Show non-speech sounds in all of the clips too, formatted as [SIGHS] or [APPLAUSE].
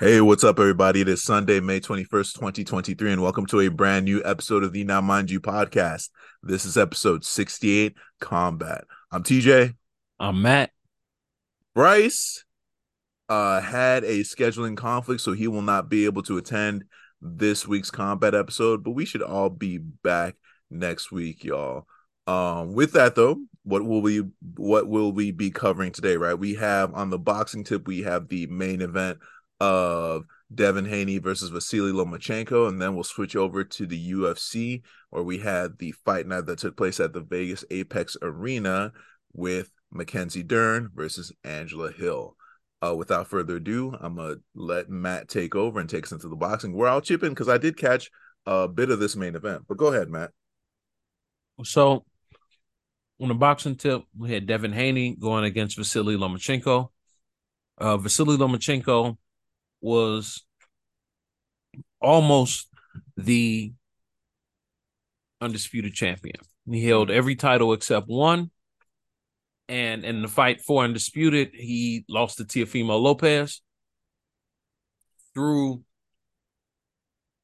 Hey, what's up, everybody? It is Sunday, May 21st, 2023, and welcome to a brand new episode of the Now Mind You podcast. This is episode 68 Combat. I'm TJ. I'm Matt. Bryce uh, had a scheduling conflict, so he will not be able to attend this week's combat episode, but we should all be back next week, y'all. Um, with that though, what will we what will we be covering today? Right, we have on the boxing tip, we have the main event of Devin Haney versus Vasily Lomachenko, and then we'll switch over to the UFC, where we had the fight night that took place at the Vegas Apex Arena with Mackenzie Dern versus Angela Hill. Uh, without further ado, I'm gonna let Matt take over and take us into the boxing. Where I'll chip in because I did catch a bit of this main event. But go ahead, Matt. So, on the boxing tip, we had Devin Haney going against Vasily Lomachenko. Uh, Vasily Lomachenko was almost the undisputed champion. He held every title except one. And in the fight for undisputed, he lost to Teofimo Lopez through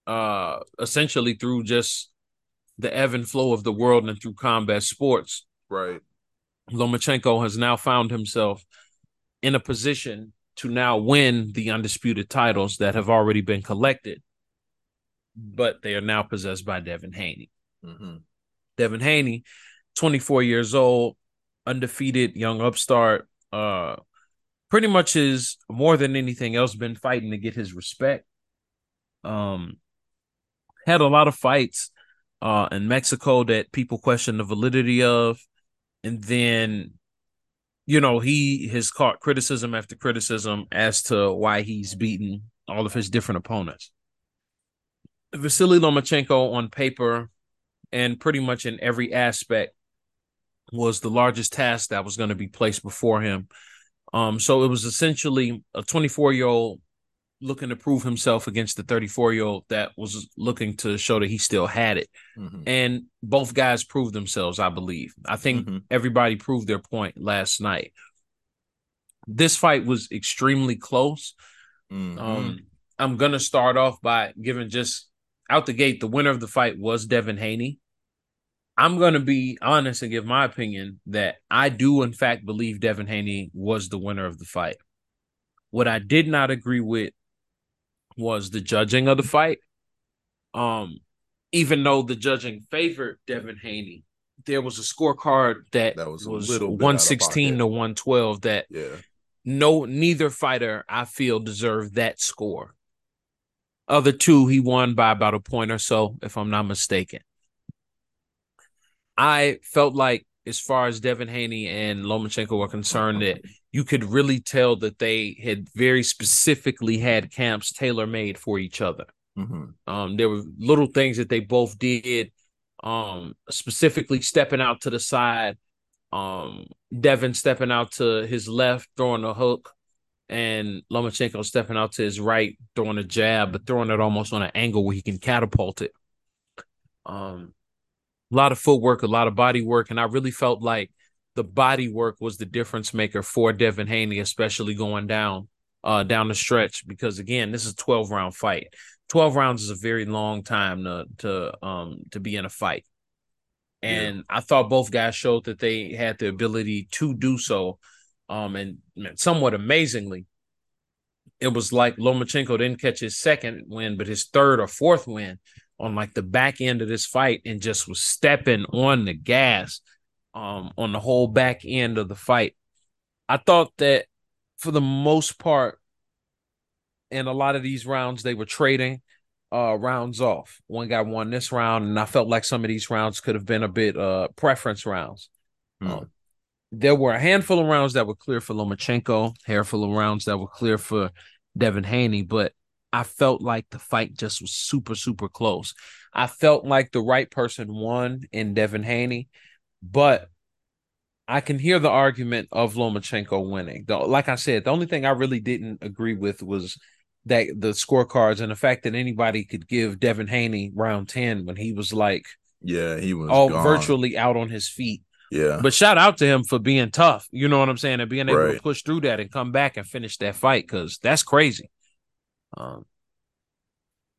uh essentially through just the ebb and flow of the world and through combat sports. Right. Lomachenko has now found himself in a position to now win the undisputed titles that have already been collected, but they are now possessed by Devin Haney. Mm-hmm. Devin Haney, 24 years old, undefeated young upstart, uh, pretty much is more than anything else been fighting to get his respect. Um, had a lot of fights uh in Mexico that people question the validity of, and then you know, he has caught criticism after criticism as to why he's beaten all of his different opponents. Vasily Lomachenko on paper and pretty much in every aspect was the largest task that was going to be placed before him. Um, so it was essentially a 24 year old looking to prove himself against the 34 year old that was looking to show that he still had it. Mm-hmm. And both guys proved themselves, I believe. I think mm-hmm. everybody proved their point last night. This fight was extremely close. Mm-hmm. Um, I'm going to start off by giving just out the gate the winner of the fight was Devin Haney. I'm going to be honest and give my opinion that I do, in fact, believe Devin Haney was the winner of the fight. What I did not agree with was the judging of the fight. Um, even though the judging favored Devin Haney, there was a scorecard that, that was, was 116 to 112 that yeah. no neither fighter I feel deserved that score. Other two he won by about a point or so, if I'm not mistaken. I felt like as far as Devin Haney and Lomachenko were concerned, that you could really tell that they had very specifically had camps tailor made for each other. Mm-hmm. Um, there were little things that they both did, um, specifically stepping out to the side, um, Devin stepping out to his left, throwing a hook, and Lomachenko stepping out to his right, throwing a jab, but throwing it almost on an angle where he can catapult it. Um, a lot of footwork, a lot of body work, and I really felt like the body work was the difference maker for Devin Haney, especially going down uh down the stretch. Because again, this is a 12 round fight. 12 rounds is a very long time to to um to be in a fight. And yeah. I thought both guys showed that they had the ability to do so. Um and somewhat amazingly, it was like Lomachenko didn't catch his second win, but his third or fourth win on like the back end of this fight and just was stepping on the gas um on the whole back end of the fight. I thought that for the most part in a lot of these rounds they were trading uh rounds off. One guy won this round and I felt like some of these rounds could have been a bit uh preference rounds. Hmm. Um, there were a handful of rounds that were clear for Lomachenko, handful of rounds that were clear for Devin Haney, but I felt like the fight just was super, super close. I felt like the right person won in Devin Haney, but I can hear the argument of Lomachenko winning. Like I said, the only thing I really didn't agree with was that the scorecards and the fact that anybody could give Devin Haney round 10 when he was like, yeah, he was all gone. virtually out on his feet. Yeah. But shout out to him for being tough. You know what I'm saying? And being able right. to push through that and come back and finish that fight because that's crazy. Um,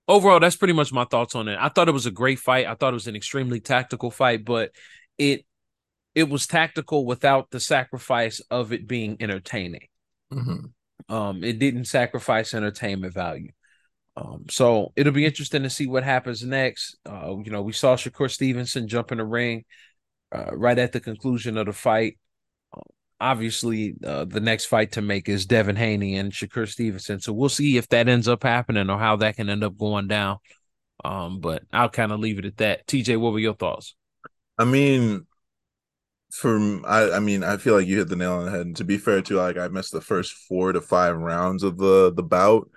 overall, that's pretty much my thoughts on it. I thought it was a great fight. I thought it was an extremely tactical fight, but it it was tactical without the sacrifice of it being entertaining. Mm-hmm. Um, it didn't sacrifice entertainment value. Um, so it'll be interesting to see what happens next. Uh, you know, we saw Shakur Stevenson jump in the ring uh, right at the conclusion of the fight. Uh, obviously, uh, the next fight to make is Devin Haney and Shakur Stevenson. So we'll see if that ends up happening or how that can end up going down. Um, but I'll kind of leave it at that. TJ, what were your thoughts? I mean, for I, I mean, I feel like you hit the nail on the head. And to be fair, too, like I missed the first four to five rounds of the the bout.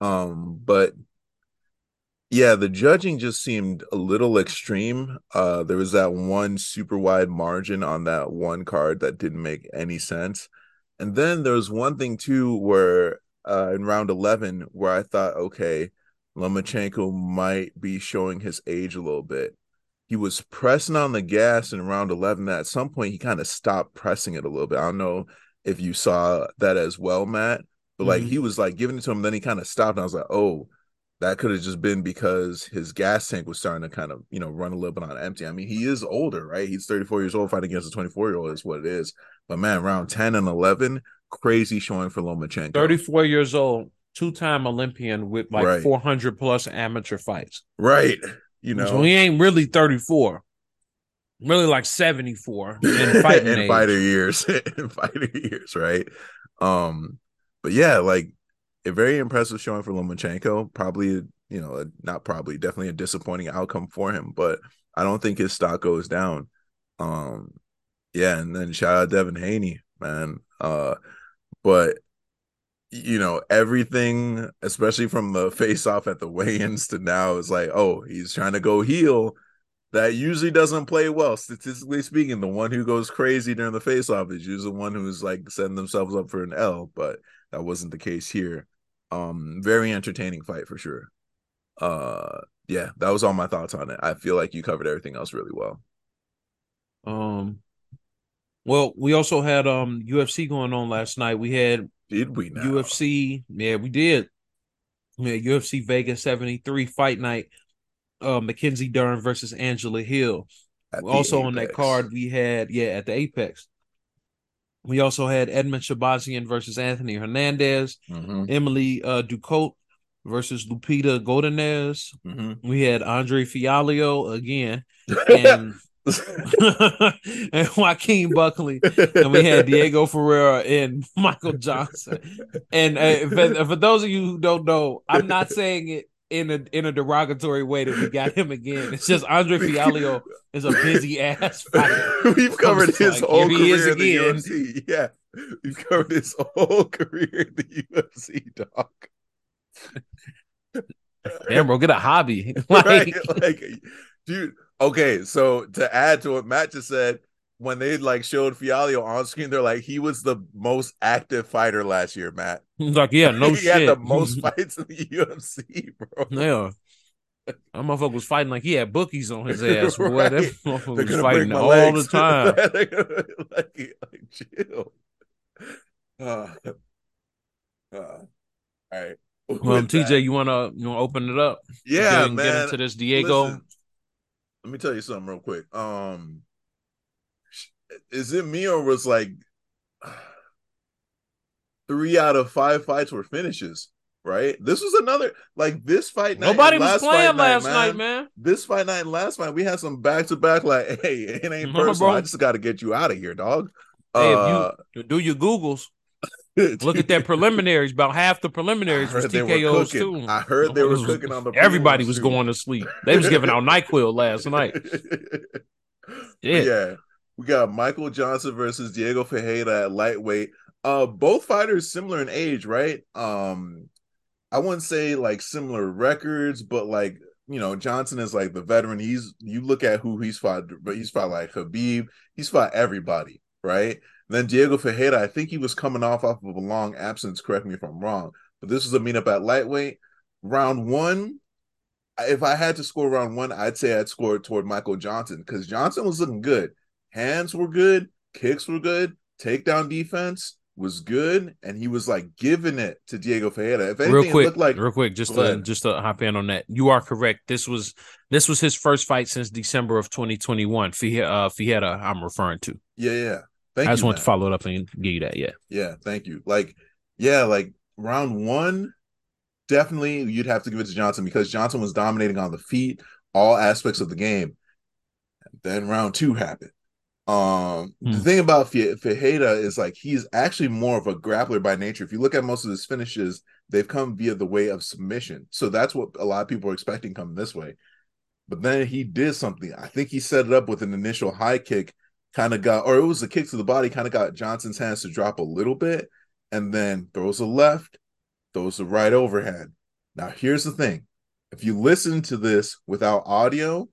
Um, but yeah, the judging just seemed a little extreme. Uh, there was that one super wide margin on that one card that didn't make any sense. And then there was one thing too where uh, in round 11 where I thought, okay, Lomachenko might be showing his age a little bit. He was pressing on the gas in round 11. At some point, he kind of stopped pressing it a little bit. I don't know if you saw that as well, Matt, but like mm-hmm. he was like giving it to him, then he kind of stopped. And I was like, oh, that could have just been because his gas tank was starting to kind of you know run a little bit on empty. I mean, he is older, right? He's 34 years old, fighting against a 24 year old is what it is. But man, round 10 and 11, crazy showing for Lomachenko. 34 years old, two time Olympian with like right. 400 plus amateur fights. Right. You know, so he ain't really 34. Really like 74 [LAUGHS] in fighting in fighter years. [LAUGHS] in fighter years, right? Um, but yeah, like a very impressive showing for Lomachenko. Probably, you know, not probably, definitely a disappointing outcome for him, but I don't think his stock goes down. Um, yeah, and then shout out Devin Haney, man. Uh, but you know, everything, especially from the face off at the weigh-ins to now, is like, oh, he's trying to go heel. That usually doesn't play well, statistically speaking. The one who goes crazy during the face off is usually the one who's like setting themselves up for an L, but that wasn't the case here. Um, very entertaining fight for sure. Uh, yeah, that was all my thoughts on it. I feel like you covered everything else really well. Um, well, we also had um UFC going on last night. We had did we now? UFC? Yeah, we did. Yeah, UFC Vegas 73 fight night. Uh, Mackenzie Dern versus Angela Hill. Also Apex. on that card, we had yeah at the Apex. We also had Edmund Shahbazyan versus Anthony Hernandez, mm-hmm. Emily uh, Ducote versus Lupita Godinez. Mm-hmm. We had Andre Fialho again, [LAUGHS] and [LAUGHS] and Joaquin Buckley, and we had Diego Ferreira and Michael Johnson. And uh, for, for those of you who don't know, I'm not saying it in a in a derogatory way that we got him again. It's just Andre Fialho is a busy ass [LAUGHS] fighter. We've covered his like, whole career in the UFC. Yeah, we've covered his whole career in the UFC, dog. Damn, bro, get a hobby. like, [LAUGHS] right? like, dude. Okay, so to add to what Matt just said, when they like showed Fialho on screen, they're like, he was the most active fighter last year, Matt. [LAUGHS] He's like, yeah, no [LAUGHS] he shit. had the [LAUGHS] most fights in the UFC, bro. Yeah. That motherfucker was fighting like he had bookies on his ass. Boy, right. that motherfucker was fighting all legs. the time. like, like, chill. Uh, [SIGHS] uh, all right. Well, TJ, you wanna you wanna open it up? Yeah, get, man. Get into this Diego. Listen, let me tell you something real quick. Um, is it me or was like [SIGHS] three out of five fights were finishes? Right. This was another like this fight night. Nobody was playing last night, night, man. This fight night and last fight, we had some back to back. Like, [LAUGHS] hey, it ain't [LAUGHS] personal. I just got to get you out of here, dog. Hey, uh, if you do your googles, [LAUGHS] look at that preliminaries. About half the preliminaries was TKOs too. I heard they were [LAUGHS] cooking on the. Everybody was too. going to sleep. They was giving out Nyquil last night. [LAUGHS] Yeah. yeah. We got Michael Johnson versus Diego Ferreira at lightweight. Uh, both fighters similar in age, right? Um, I wouldn't say like similar records, but like you know, Johnson is like the veteran. He's you look at who he's fought, but he's fought like Khabib. He's fought everybody, right? And then Diego Ferreira, I think he was coming off off of a long absence. Correct me if I'm wrong, but this was a meetup at lightweight. Round one, if I had to score round one, I'd say I'd score toward Michael Johnson because Johnson was looking good hands were good, kicks were good, takedown defense. was good, and he was like giving it to Diego Ferreira. If anything, real quick, looked like real quick, just to just to hop in on that. You are correct. This was this was his first fight since December of 2021. Fie- uh, Fiera, I'm referring to. yeah, yeah. Thank I just want to follow it up and give you that. Yeah, Yeah, thank you. Like, yeah, like round one, definitely you'd have to give it to Johnson because Johnson was dominating on the feet, all aspects of the game. Then round two happened. Um, the Hmm. thing about Fe- Ferreira is like he's actually more of a grappler by nature. If you look at most of his finishes, they've come via the way of submission. So that's what a lot of people are expecting coming this way. But then he did something. I think he set it up with an initial high kick, kind of got, or it was a kick to the body, kind of got Johnson's hands to drop a little bit, and then throws a left, throws a right overhand. Now, here's the thing if you listen to this without audio,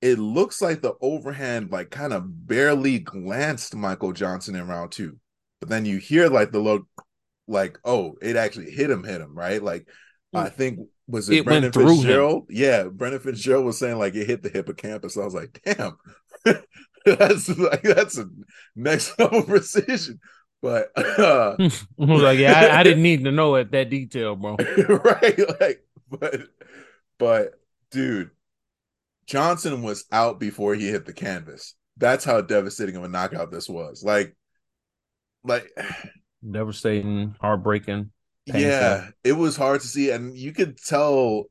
it looks like the overhand, like, kind of barely glanced Michael Johnson in round two. But then you hear, like, the low, like, oh, it actually hit him, hit him, right? Like, I mm. think was it, It Brendan through him. Fitzgerald? Yeah, Brendan Fitzgerald was saying like it hit the hippocampus. I was like, damn, [LAUGHS] that's like that's a next [LAUGHS] level precision. But [LAUGHS] uh, I like, yeah, I, I didn't need to know it that detail, bro. right, like, but but dude, Johnson was out before he hit the canvas. That's how devastating of a knockout this was. Like, like [SIGHS] Devastating, heartbreaking. Painful. Yeah, it was hard to see, and you could tell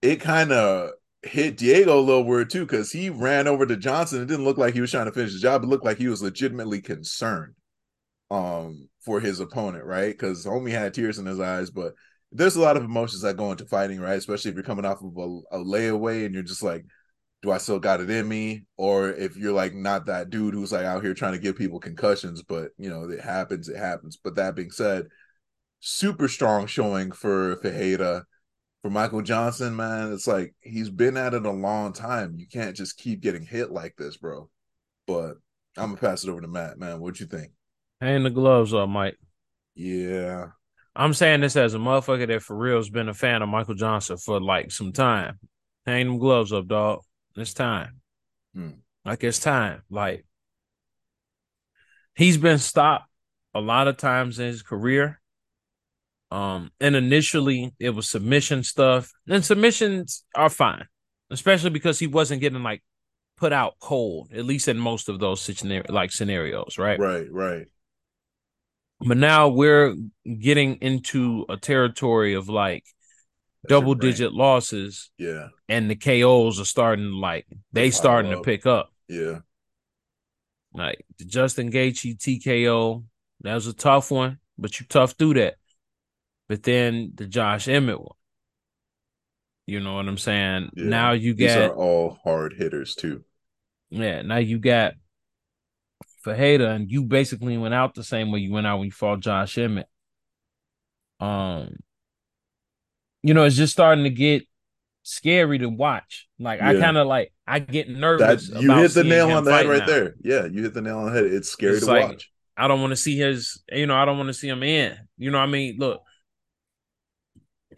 it kind of hit Diego a little weird too, because he ran over to Johnson. It didn't look like he was trying to finish the job. It looked like he was legitimately concerned um for his opponent, right? Because homie had tears in his eyes, but there's a lot of emotions that go into fighting, right? Especially if you're coming off of a, a layaway and you're just like, do I still got it in me? Or if you're like not that dude who's like out here trying to give people concussions, but you know, it happens, it happens. But that being said, super strong showing for Ferreira. For Michael Johnson, man, it's like he's been at it a long time. You can't just keep getting hit like this, bro. But I'm gonna pass it over to Matt, man. What you think? Hang the gloves up, Mike. Yeah, I'm saying this as a motherfucker that for real's been a fan of Michael Johnson for like some time. Hang them gloves up, dog. It's time. Hmm. Like it's time. Like he's been stopped a lot of times in his career. Um, and initially it was submission stuff, and submissions are fine, especially because he wasn't getting like put out cold, at least in most of those scenario like scenarios, right? right, right. But now we're getting into a territory of like That's double digit losses, Yeah, and the KOs are starting like they starting to pick up. yeah, Like the Justin Gaethje TKO, that was a tough one, but you tough through that. But then the Josh Emmett one, you know what I'm saying? yeah. Now you get These are all hard hitters too. yeah, now you got Ferreira, and you basically went out the same way you went out when you fought Josh Emmett. Um, you know, it's just starting to get scary to watch. Like I kind of like I get That nervous. you about hit the nail on the head right now. there. Yeah, you hit the nail on the head. It's scary It's to like- watch. I don't want to see his, you know, I don't want to see him in. You know what I mean? Look,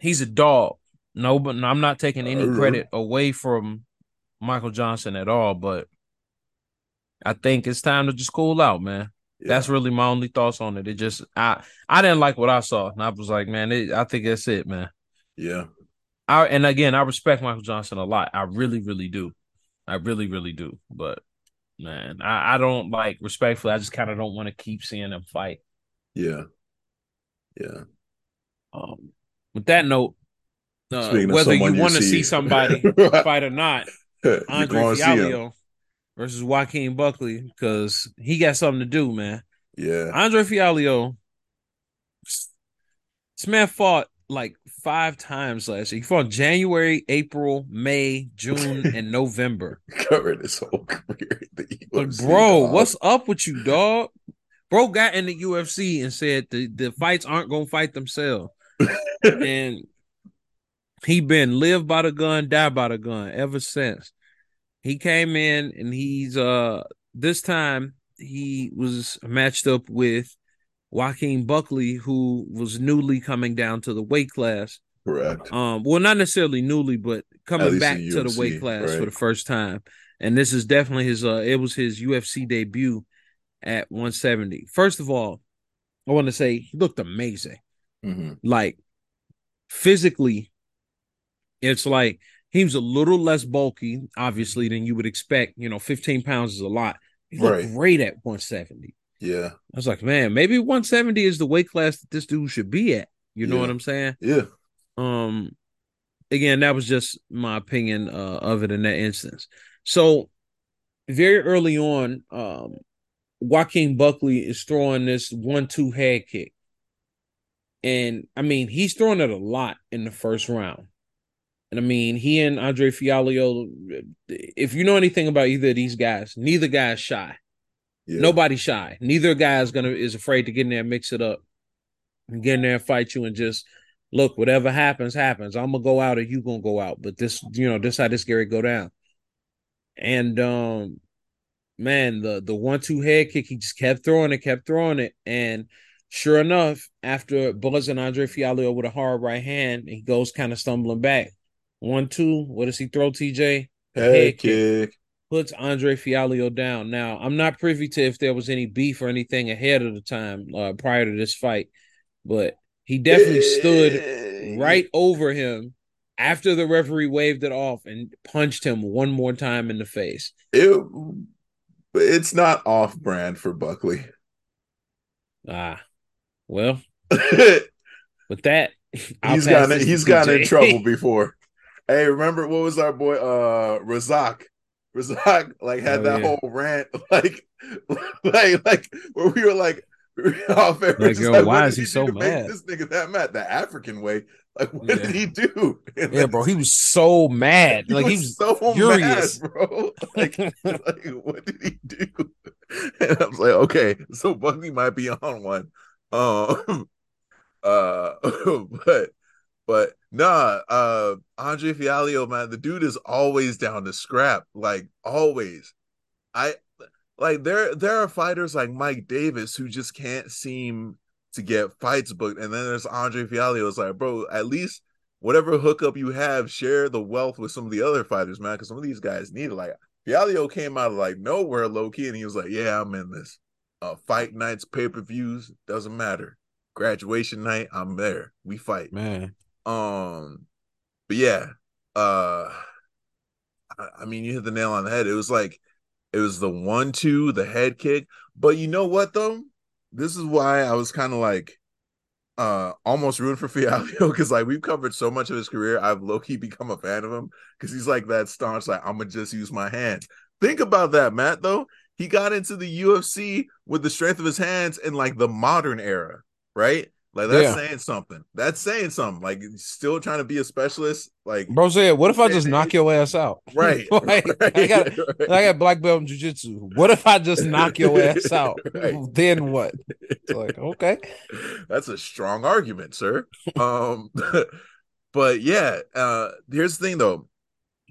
he's a dog. No, but I'm not taking any Uh-huh. credit away from Michael Johnson at all, but I think it's time to just cool out, man. Yeah. That's really my only thoughts on it. It just I I didn't like what I saw. And I was like, man, it, I think that's it, man. yeah, I and again, I respect Michael Johnson a lot. I really, really do. I really, really do. But man, I, I don't like respectfully. I just kind of don't want to keep seeing him fight. yeah, yeah. Um, with that note, uh, whether you want to see see. somebody [LAUGHS] fight or not, Andre going to see him. Fialho versus Joaquin Buckley, because he got something to do, man. Yeah, Andre Fialho, this man fought like five times last year. He fought January, April, May, June, [LAUGHS] and November. covered his whole career. in The Like, UFC, bro, dog. what's up with you, dog? Bro got in the UFC and said the, the fights aren't gonna fight themselves. And he been live by the gun, die by the gun ever since. He came in and he's uh this time he was matched up with Joaquin Buckley, who was newly coming down to the weight class. correct? Um, well, not necessarily newly, but coming back to the weight class for the first time. And this is definitely his uh it was his UFC debut at 170. First of all, I want to say he looked amazing. Mm-hmm. Like physically, it's like he was a little less bulky, obviously, than you would expect. You know, 15 pounds is a lot. He looked Right. great at 170. Yeah. I was like, man, maybe 170 is the weight class that this dude should be at. You know Yeah. what I'm saying? Yeah. Um, again, that was just my opinion uh, of it in that instance. So, very early on, um, Joaquin Buckley is throwing this one-two head kick, and I mean he's throwing it a lot in the first round. And I mean, he and Andre Fialho, if you know anything about either of these guys, neither guy's shy. Yeah. Nobody shy. Neither guy is gonna is afraid to get in there, and mix it up, and get in there and fight you, and just look. Whatever happens, happens. I'm gonna go out, or you gonna go out. But this, you know, this how this Gary go down. And um, man, the the one two head kick, he just kept throwing it, kept throwing it, and sure enough, after buzzing Andre Fialho with a hard right hand, he goes kind of stumbling back. One two, what does he throw? TJ Head kick. puts Andre Fialho down. Now, I'm not privy to if there was any beef or anything ahead of the time uh, prior to this fight, but he definitely stood Eh, right over him after the referee waved it off and punched him one more time in the face. It, it's not off brand for Buckley. Ah, well, [LAUGHS] with that, [LAUGHS] I'll pass gotten he's gotten in trouble [LAUGHS] before. hey, remember what was our boy uh Razak? Razak like had Oh, that yeah. whole rant like like like where we were like off air, Like, yo, like, why is he so mad? This nigga that mad, the African way. Like, what Yeah. did he do? And yeah, like, bro, he was so mad. he Like was he was so furious. mad, bro. Like, like, what did he do? And I was like, okay, so Buckley might be on one. Um, [LAUGHS] uh, [LAUGHS] but but nah, uh, Andre Fialho, man, the dude is always down to scrap, like always. I like there there are fighters like Mike Davis who just can't seem to get fights booked, and then there's Andre Fialho. It's like, bro, at least whatever hookup you have, share the wealth with some of the other fighters, man, because some of these guys need it. Like Fialho came out of like nowhere, low key, and he was like, "Yeah, I'm in this. Uh, fight nights, pay per views, doesn't matter. Graduation night, I'm there. We fight." man. Um, but yeah, uh, I, I mean, you hit the nail on the head. It was like it was the one two, the head kick. But you know what though? This is why I was kind of like uh almost rooting for [LAUGHS] Fialho because like we've covered so much of his career. I've low key become a fan of him because he's like that staunch, like I'm gonna just use my hands. Think about that, Matt. Though he got into the UFC with the strength of his hands in like the modern era, right? Like that's Yeah. saying something. That's saying something. Like still trying to be a specialist. Like Bro said, what if I just knock your ass out? [LAUGHS] right, like, right, I got right. [LAUGHS] I got black belt in jiu-jitsu. What if I just knock your ass [LAUGHS] out? Right. Then what? It's like, okay. That's a strong argument, sir. um, but yeah, uh, here's the thing though.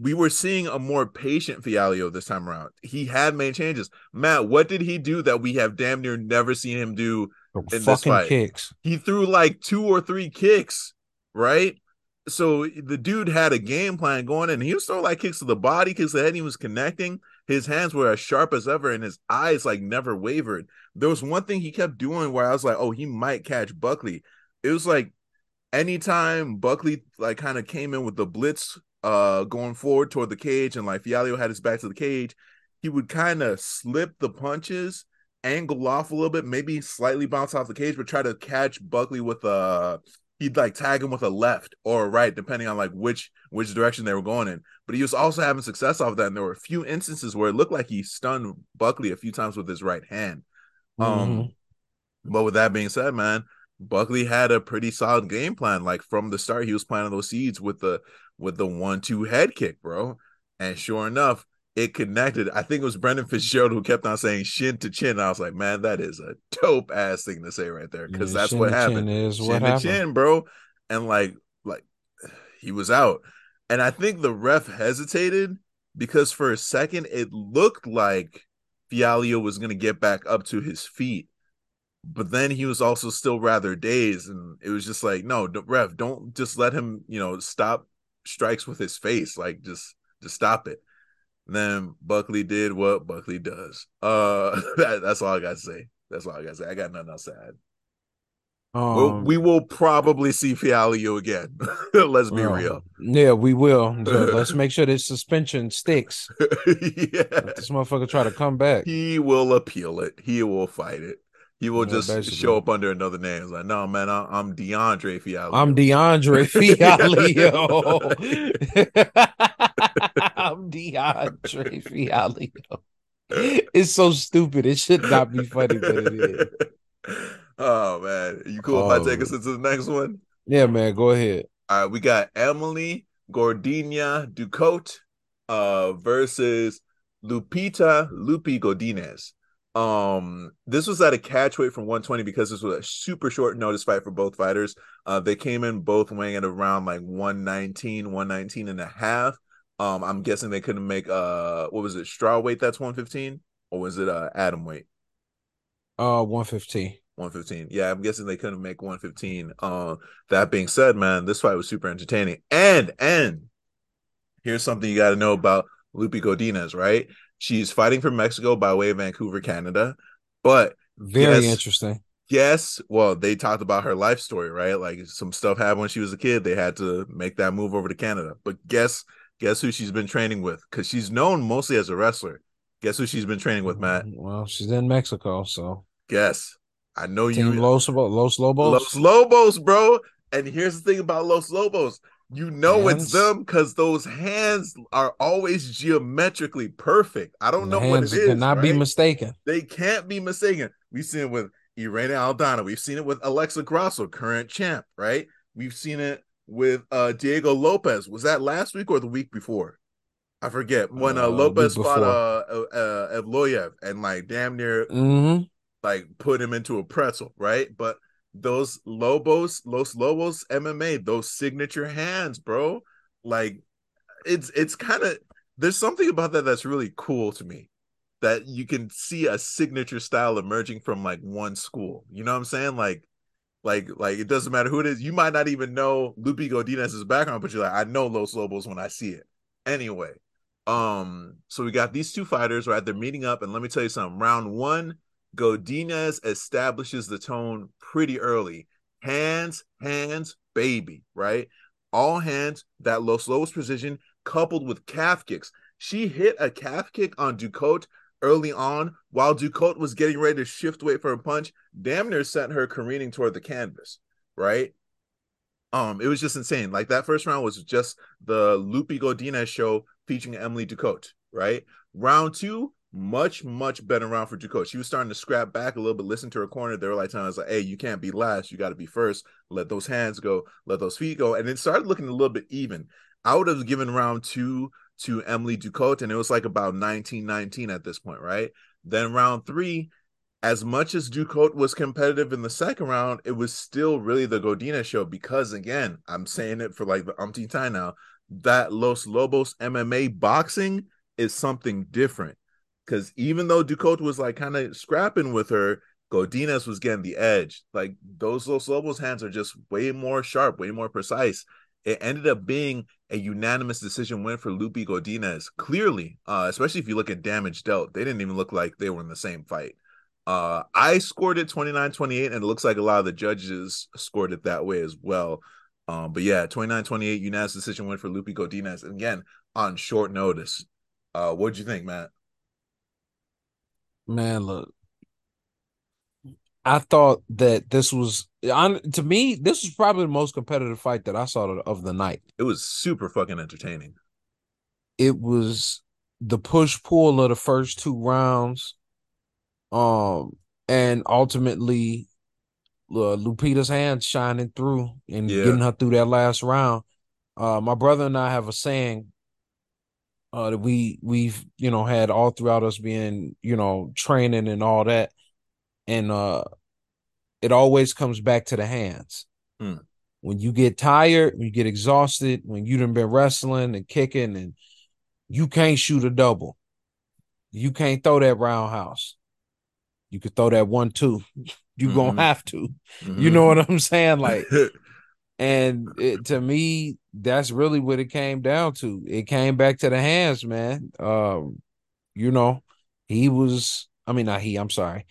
We were seeing a more patient Fialho this time around. He had made changes. Matt, what did he do that we have damn near never seen him do? In this fight. kicks. He threw like two or three kicks, right? So the dude had a game plan going, and he was throwing like kicks to the body, kicks to the head. He was connecting. His hands were as sharp as ever, and his eyes like never wavered. There was one thing he kept doing where I was like, "Oh, he might catch Buckley." It was like anytime Buckley like kind of came in with the blitz, uh, going forward toward the cage, and like Fialho had his back to the cage, he would kind of slip the punches angle off a little bit, maybe slightly bounce off the cage, but try to catch Buckley with a he'd like tag him with a left or a right, depending on like which which direction they were going in. But he was also having success off that. And there were a few instances where it looked like he stunned Buckley a few times with his right hand. Um, but with that being said, man, Buckley had a pretty solid game plan. Like from the start, he was planting those seeds with the with the one-two head kick, bro. And sure enough, it connected. I think it was Brendan Fitzgerald who kept on saying shin to chin. I was like, man, that is a dope ass thing to say right there. Because Yeah, that's what happened. chin is Chin what to happened. chin, bro. And like, like he was out. And I think the ref hesitated because for a second it looked like Fialho was gonna get back up to his feet. But then he was also still rather dazed, and it was just like, no, ref, don't just let him, you know, stop strikes with his face. Like, just, just stop it. And then Buckley did what Buckley does. Uh, [LAUGHS] that, that's all I got to say. That's all I got to say. I got nothing else to add. We'll, Um, we will probably see Fialho again. [LAUGHS] Let's be real. Yeah, we will. [LAUGHS] So let's make sure this suspension sticks. yeah. If this motherfucker try to come back. He will appeal it. He will fight it. He will Yeah, just basically. show up under another name. It's like, no, man, I, I'm DeAndre Fialho. I'm DeAndre [LAUGHS] Fialho. [LAUGHS] I'm DeAndre Fialho. It's so stupid. It should not be funny, but it is. [LAUGHS] oh man, you cool if I take Oh. us into the next one? Yeah, man. Go ahead. All right, we got Emily Gordina Ducote uh versus Lupita Lupi Godinez. Um, this was at a catch weight from 120 because this was a super short notice fight for both fighters. Uh, they came in both weighing at around like 119, 119 and a half. Um, I'm guessing they couldn't make uh what was it, straw weight that's 115, or was it uh atom weight? Uh, one fifteen. 115. Yeah, I'm guessing they couldn't make 115. Uh, that being said, man, this fight was super entertaining. And and here's something you got to know about Lupi Godinez, right? She's fighting from Mexico by way of Vancouver, Canada. But Very interesting. yes, well, they talked about her life story, right? Like some stuff happened when she was a kid. They had to make that move over to Canada. But guess guess who she's been training with? Because she's known mostly as a wrestler. Guess who she's been training with, Matt? Mm, well, she's in Mexico, so Guess. I know Team you. Los, Los Lobos. Los Lobos, bro. And here's the thing about Los Lobos. You know Hands. it's them because those hands are always geometrically perfect. I don't The know what it is. cannot be mistaken. they can't be mistaken. We've seen it with Irene Aldana. We've seen it with Alexa Grasso, current champ, right? We've seen it with uh Diego Lopes. Was that last week or the week before? I forget. When uh, Uh, Lopes fought uh, uh, uh Evloev and like damn near hmm like put him into a pretzel, right? But those Lobos, Los Lobos MMA, those signature hands, bro. Like it's it's kind of there's something about that that's really cool to me. That you can see a signature style emerging from like one school. You know what I'm saying? Like like like it doesn't matter who it is. You might not even know Lupi Godinez's background, but you're like, I know Los Lobos when I see it. Anyway, um, so we got these two fighters, right? They're meeting up, and let me tell you something. Round one, Godinez establishes the tone pretty early. Hands, hands, baby, right? All hands, that Los Lobos precision coupled with calf kicks. She hit a calf kick on Ducote early on while Ducote was getting ready to shift weight for a punch. Damn near sent her careening toward the canvas, right? Um, it was just insane. Like that first round was just the Loopy Godinez show featuring Emily Ducote, right? Round two, much, much better round for Ducote. She was starting to scrap back a little bit, listen to her corner. They were like us, like, hey, you can't be last, you got to be first. Let those hands go, let those feet go. And it started looking a little bit even. I would have given round two to Emily Ducote, and it was like about 19-19 at this point, right? Then round three, as much as Ducote was competitive in the second round, it was still really the Godina show because, again, I'm saying it for like the umpteenth time now, that Los Lobos MMA boxing is something different. Because even though Ducote was like kind of scrapping with her, Godinez was getting the edge. Like those Los Lobos hands are just way more sharp, way more precise. It ended up being a unanimous decision win for Lupi Godinez. Clearly, uh, especially if you look at damage dealt, they didn't even look like they were in the same fight. Uh, I scored it 29 28, and it looks like a lot of the judges scored it that way as well. Um, but yeah, 29 28 unanimous decision win for Lupi Godinez. And again, on short notice. Uh, what'd you think, Matt? Man, look. I thought that this was on to me, this was probably the most competitive fight that I saw of- the night. It was super fucking entertaining. It was the push pull of the first two rounds. Um, and ultimately uh, Lupita's hands shining through and Yeah. getting her through that last round. Uh, my brother and I have a saying uh, that we we've you know had all throughout us being you know training and all that, and uh, it always comes back to the hands. Hmm. When you get tired, when you get exhausted, when you done been wrestling and kicking, and you can't shoot a double, you can't throw that roundhouse. You could throw that one two. [LAUGHS] You Mhm. gonna have to. You Mhm. know what I'm saying? Like, [LAUGHS] and it, to me, that's really what it came down to. It came back to the hands, man. Um, you know, he was. I mean, not he. I'm sorry.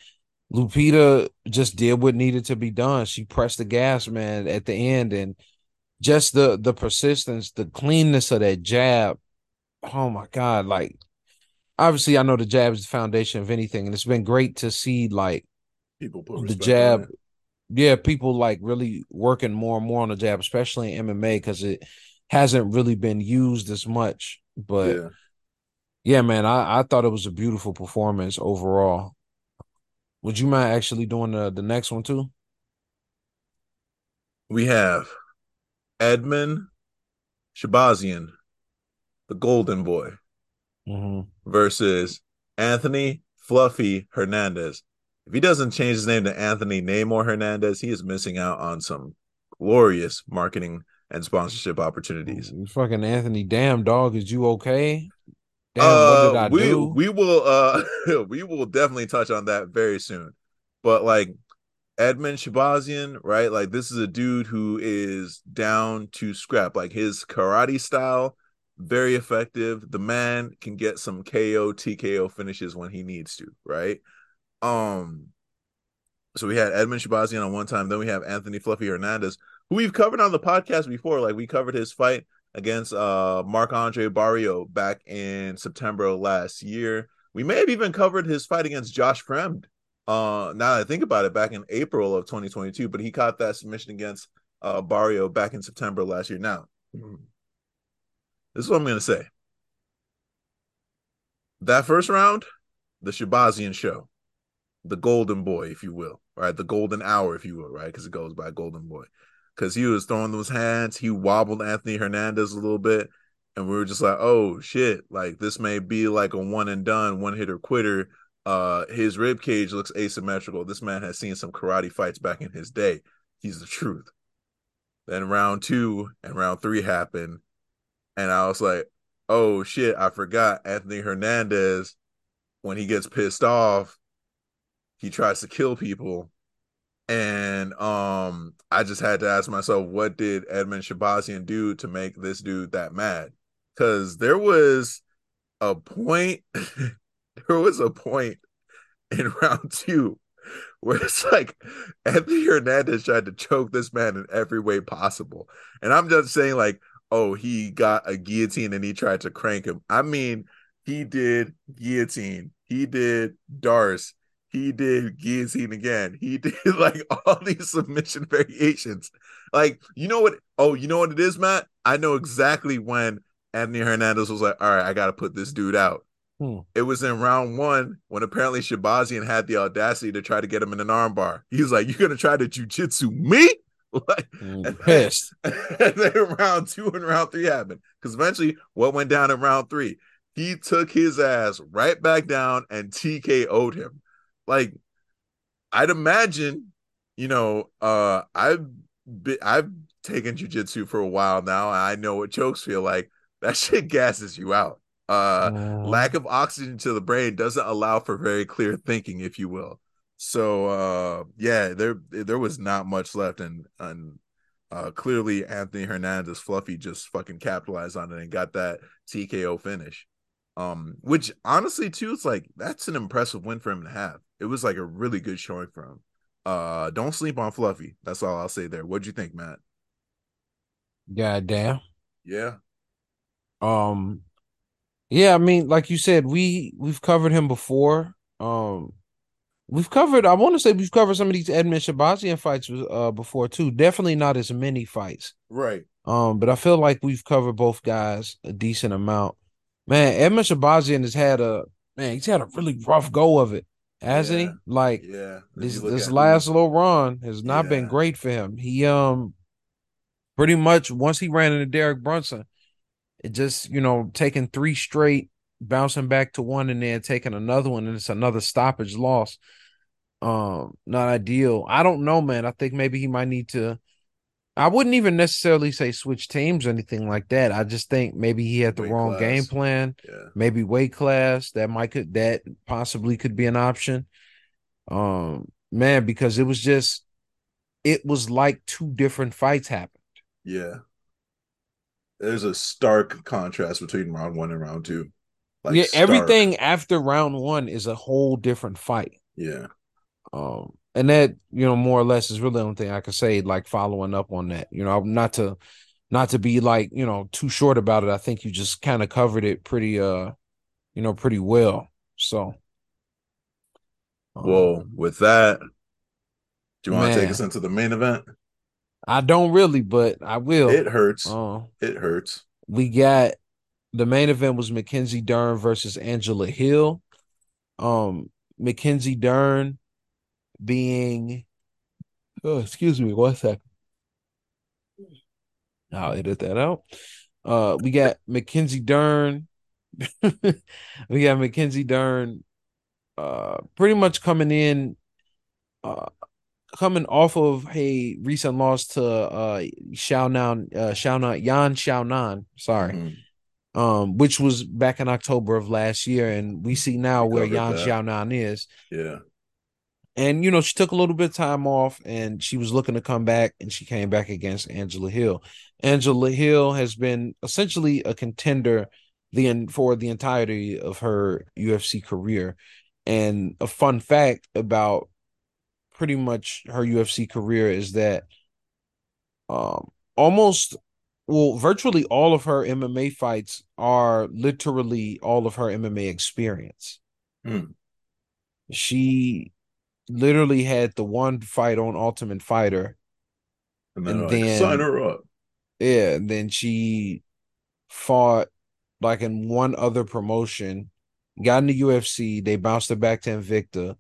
Lupita just did what needed to be done. She pressed the gas, man, at the end, and just the the persistence, the cleanness of that jab. Oh my god! Like, obviously, I know the jab is the foundation of anything, and it's been great to see like People put the jab. Yeah, people like really working more and more on the jab, especially in MMA, because it hasn't really been used as much. But yeah. yeah, man, I, I thought it was a beautiful performance overall. Would you mind actually doing the, the next one too? We have Edmund Shahbazyan, the Golden Boy, Mhm. versus Anthony Fluffy Hernandez. If he doesn't change his name to Anthony Namor Hernandez, he is missing out on some glorious marketing and sponsorship opportunities. You fucking Anthony, damn dog, is you okay? Damn, what did Uh, I we do? we will uh [LAUGHS] we will definitely touch on that very soon. But like Edmund Shahbazyan, right? Like this is a dude who is down to scrap. Like his karate style, very effective. The man can get some KO, TKO finishes when he needs to, right? Um so we had Edmund Shahbazyan on one time, then we have Anthony Fluffy Hernandez, who we've covered on the podcast before. Like we covered his fight against uh Marc Andre Barriault back in September last year. We may have even covered his fight against Josh Fremd. Uh now that I think about it, back in April of 2022, but he caught that submission against uh Barriault back in September last year. Now, this is what I'm gonna say. That first round, the Shahbazyan show, the golden boy, if you will, right? The golden hour, if you will, right? Because it goes by golden boy. Because he was throwing those hands, he wobbled Anthony Hernandez a little bit, and we were just like, oh shit, like this may be like a one and done, one hitter quitter. Uh, his rib cage looks asymmetrical. This man has seen some karate fights back in his day. He's the truth. Then round two and round three happened, and I was like, oh shit, I forgot Anthony Hernandez. When he gets pissed off, he tries to kill people. And um, I just had to ask myself, what did Edmund Shahbazyan do to make this dude that mad? Because there was a point, [LAUGHS] there was a point in [LAUGHS] round two where it's like Anthony Hernandez tried to choke this man in every way possible. And I'm just saying, like, oh, he got a guillotine and he tried to crank him. I mean, he did guillotine, he did D'Arce, he did guillotine again. He [LAUGHS] did like all these submission variations. Like, you know what? Oh, you know what it is, Matt? I know exactly when Anthony Hernandez was like, all right, I got to put this dude out. Hmm. It was in round one when apparently Shahbazyan had the audacity to try to get him in an armbar. He was like, You're going to try to jujitsu me? [LAUGHS] Like, Mm, pissed. [LAUGHS] and then round two and round three happened. Because eventually, what went down in round three? He took his ass right back down and TKO'd him. Like, I'd imagine, you know, uh, I've been, I've taken jujitsu for a while now, and I know what chokes feel like. That [LAUGHS] shit gasses you out. Uh, Mhm. lack of oxygen to the brain doesn't allow for very clear thinking, if you will. So, uh, yeah, there there was not much left, and and uh, clearly Anthony Hernandez, Fluffy, just fucking capitalized on it and got that TKO finish. Um, which honestly, too, it's like that's an impressive win for him to have. It was like a really good showing for him. Uh, don't sleep on Fluffy. That's all I'll say there. What'd you think, Matt? God damn. Yeah, Um, yeah, I mean, like you said, we we've covered him before. Um, we've covered. I want to say we've covered some of these Edmund Shahbazyan fights uh before too. Definitely not as many fights. right. Um, but I feel like we've covered both guys a decent amount. Man, Edmund Shahbazyan has had a man. He's had a really rough go of it, hasn't Yeah. he? Like Yeah. This this last who- little run has not been great for him. He um pretty much once he ran into Derek Brunson, it just you know taking three straight, bouncing back to one, and then taking another one, and it's another stoppage loss. Um, not ideal. I don't know, man. I think maybe he might need to. I wouldn't even necessarily say switch teams or anything like that. I just think maybe he had the Weight wrong class. game plan. Yeah. Maybe weight class that might could that possibly could be an option. Um, man, because it was just it was like two different fights happened. Yeah. There's a stark contrast between round one and round two. yeah, stark. everything after round one is a whole different fight. Yeah. Um, and that you know more or less is really the only thing I can say. Like following up on that, you know, not to not to be like you know too short about it. I think you just kind of covered it pretty uh you know pretty well. So, well, um, with that, do you want to take us into the main event? I don't really, but I will. It hurts. Uh, it hurts. We got the main event was Mackenzie Dern versus Angela Hill. Um, Mackenzie Dern being oh, excuse me, one second. I'll edit that out. Uh, we got Mackenzie Dern. [LAUGHS] we got Mackenzie Dern uh pretty much coming in uh coming off of a recent loss to uh Xiaonan uh Xiaonan Yan Xiaonan, sorry. Mm-hmm. Um, which was back in October of last year, and we see now where Yan Xiaonan is. Yeah. And you know, she took a little bit of time off and she was looking to come back, and she came back against Angela Hill. Angela Hill has been essentially a contender the for the entirety of her UFC career. And a fun fact about pretty much her UFC career is that um almost well virtually all of her MMA fights are literally all of her MMA experience. Hmm. She literally had the one fight on Ultimate Fighter. And then, and then sign her up. Yeah, and then she fought like in one other promotion, got in the UFC, they bounced her back to Invicta,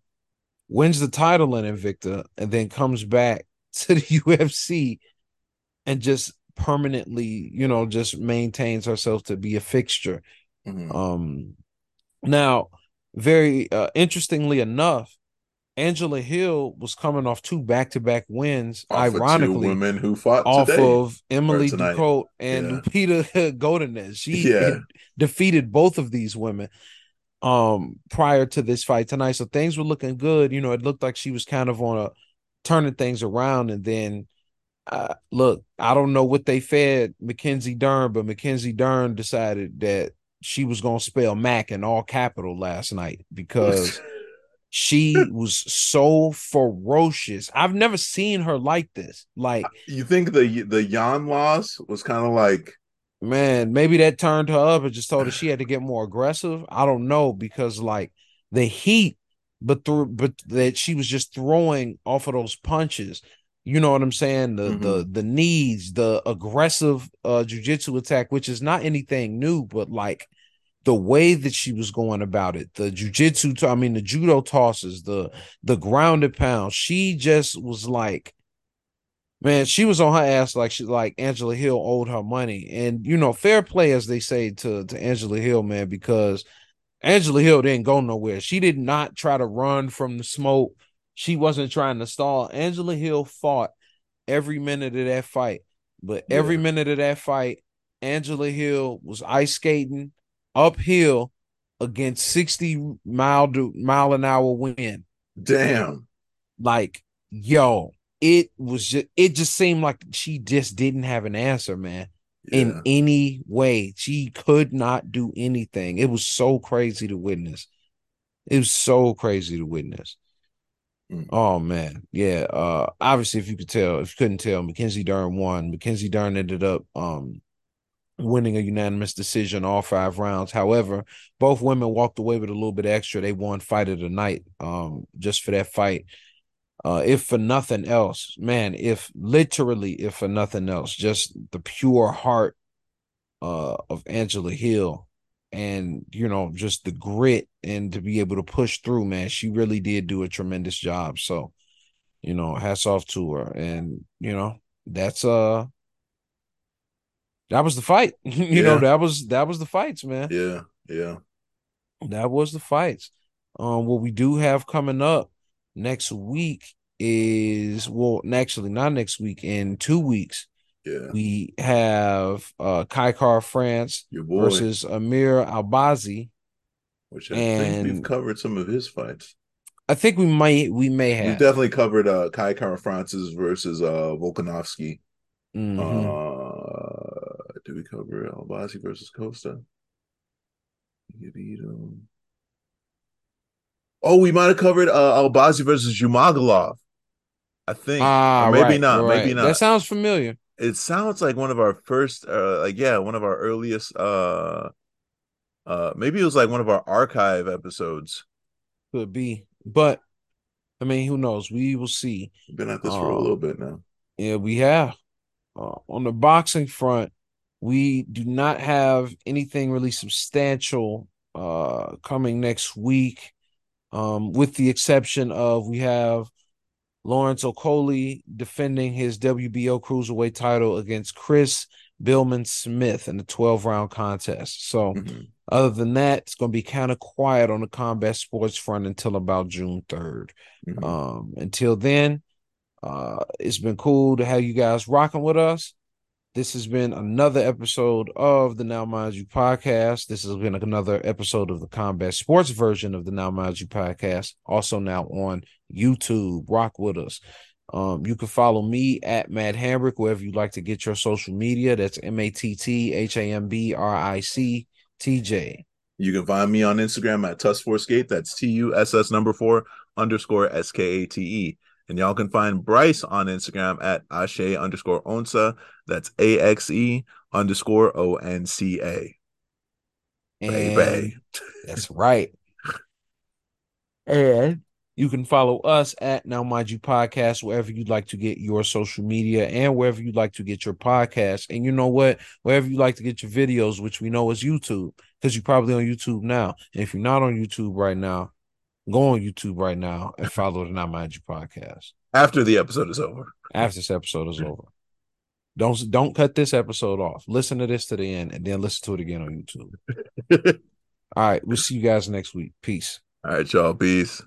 wins the title in Invicta, and then comes back [LAUGHS] to the UFC and just permanently, you know, just maintains herself to be a fixture. Mm-hmm. Um now, very uh, interestingly enough, Angela Hill was coming off two back-to-back wins. Off ironically, women who fought off today, of Emily Ducote and yeah. Lupita [LAUGHS] Godinez. She yeah. [LAUGHS] defeated both of these women um prior to this fight tonight. So things were looking good. You know, it looked like she was kind of on a turning things around, and then uh, look, I don't know what they fed Mackenzie Dern, but Mackenzie Dern decided that she was gonna spell Mac in all capital last night because. [LAUGHS] She was so ferocious. I've never seen her like this. Like you think the the Yan loss was kind of like man, maybe that turned her up and just told her she had to get more aggressive. I don't know because like the heat, but through but that she was just throwing off of those punches. You know what I'm saying? The mm-hmm. the the knees, the aggressive uh jujitsu attack, which is not anything new, but like the way that she was going about it, the jujitsu, I mean, the judo tosses, the the grounded pound, she just was like, man, she was on her ass like she like Angela Hill owed her money, and you know, fair play as they say to to Angela Hill, man, because Angela Hill didn't go nowhere. She did not try to run from the smoke. She wasn't trying to stall. Angela Hill fought every minute of that fight, but yeah. every minute of that fight, Angela Hill was ice skating uphill against 60 mile mile an hour wind. Damn. Like, yo, it was just it just seemed like she just didn't have an answer, man. Yeah. In any way. She could not do anything. It was so crazy to witness. It was so crazy to witness. Mm. Oh man. Yeah. Uh obviously if you could tell, if you couldn't tell, Mackenzie Dern won. Mackenzie Dern ended up um winning a unanimous decision all five rounds. However, both women walked away with a little bit extra. They won fight of the night um, just for that fight. Uh, if for nothing else, man, if literally, if for nothing else, just the pure heart uh, of Angela Hill and, you know, just the grit and to be able to push through, man, she really did do a tremendous job. So, you know, hats off to her. And, you know, that's uh that was the fight. [LAUGHS] you yeah. know, that was that was the fights, man. Yeah, yeah. That was the fights. Um, what we do have coming up next week is well, actually not next week, in two weeks. Yeah. We have uh Kai Kara-France versus Amir Albazi. Which I and think we've covered some of his fights. I think we might we may have. We definitely covered uh Kai Kara-France's versus uh Volkanovski. Mm-hmm. Uh we cover Albazi versus Costa? Oh, we might have covered uh Albazi versus Zhumagulov. I think. Ah, or maybe right, not. right. Maybe not. That sounds familiar. it sounds like one of our first uh like yeah, one of our earliest uh uh maybe it was like one of our archive episodes. Could be, but I mean, who knows? We will see. We've been at this for a Um, little bit now. Yeah, we have. Uh, on the boxing front, we do not have anything really substantial uh, coming next week, um, with the exception of we have Lawrence Okolie defending his WBO cruiserweight title against Chris Billam-Smith in the 12 round contest. So, Mhm. other than that, it's going to be kind of quiet on the combat sports front until about June 3rd. Mhm. Um, until then, uh, it's been cool to have you guys rocking with us. This has been another episode of the Now Mind You podcast. This has been another episode of the combat sports version of the Now Mind You podcast. Also now on YouTube. Rock with us. Um, you can follow me at Matt Hambrick wherever you'd like to get your social media. That's M A T T H A M B R I C T J. You can find me on Instagram at Tuss4Skate. That's T U S S number four underscore S K A T E. And y'all can find Bryce on Instagram at Axe underscore Onca. That's A X E underscore O N C A. Baby. That's right. And you can follow us at Now Mind You Podcast wherever you'd like to get your social media and wherever you'd like to get your podcast. And you know what? Wherever you like to get your videos, which we know is YouTube, because you're probably on YouTube now. And if you're not on YouTube right now, go on YouTube right now and follow the Not Mind You Podcast After the episode is over. after this episode is over. Don't don't cut this episode off. Listen to this to the end and then listen to it again on YouTube. [LAUGHS] All right, we'll see you guys next week. Peace. All right, y'all. Peace.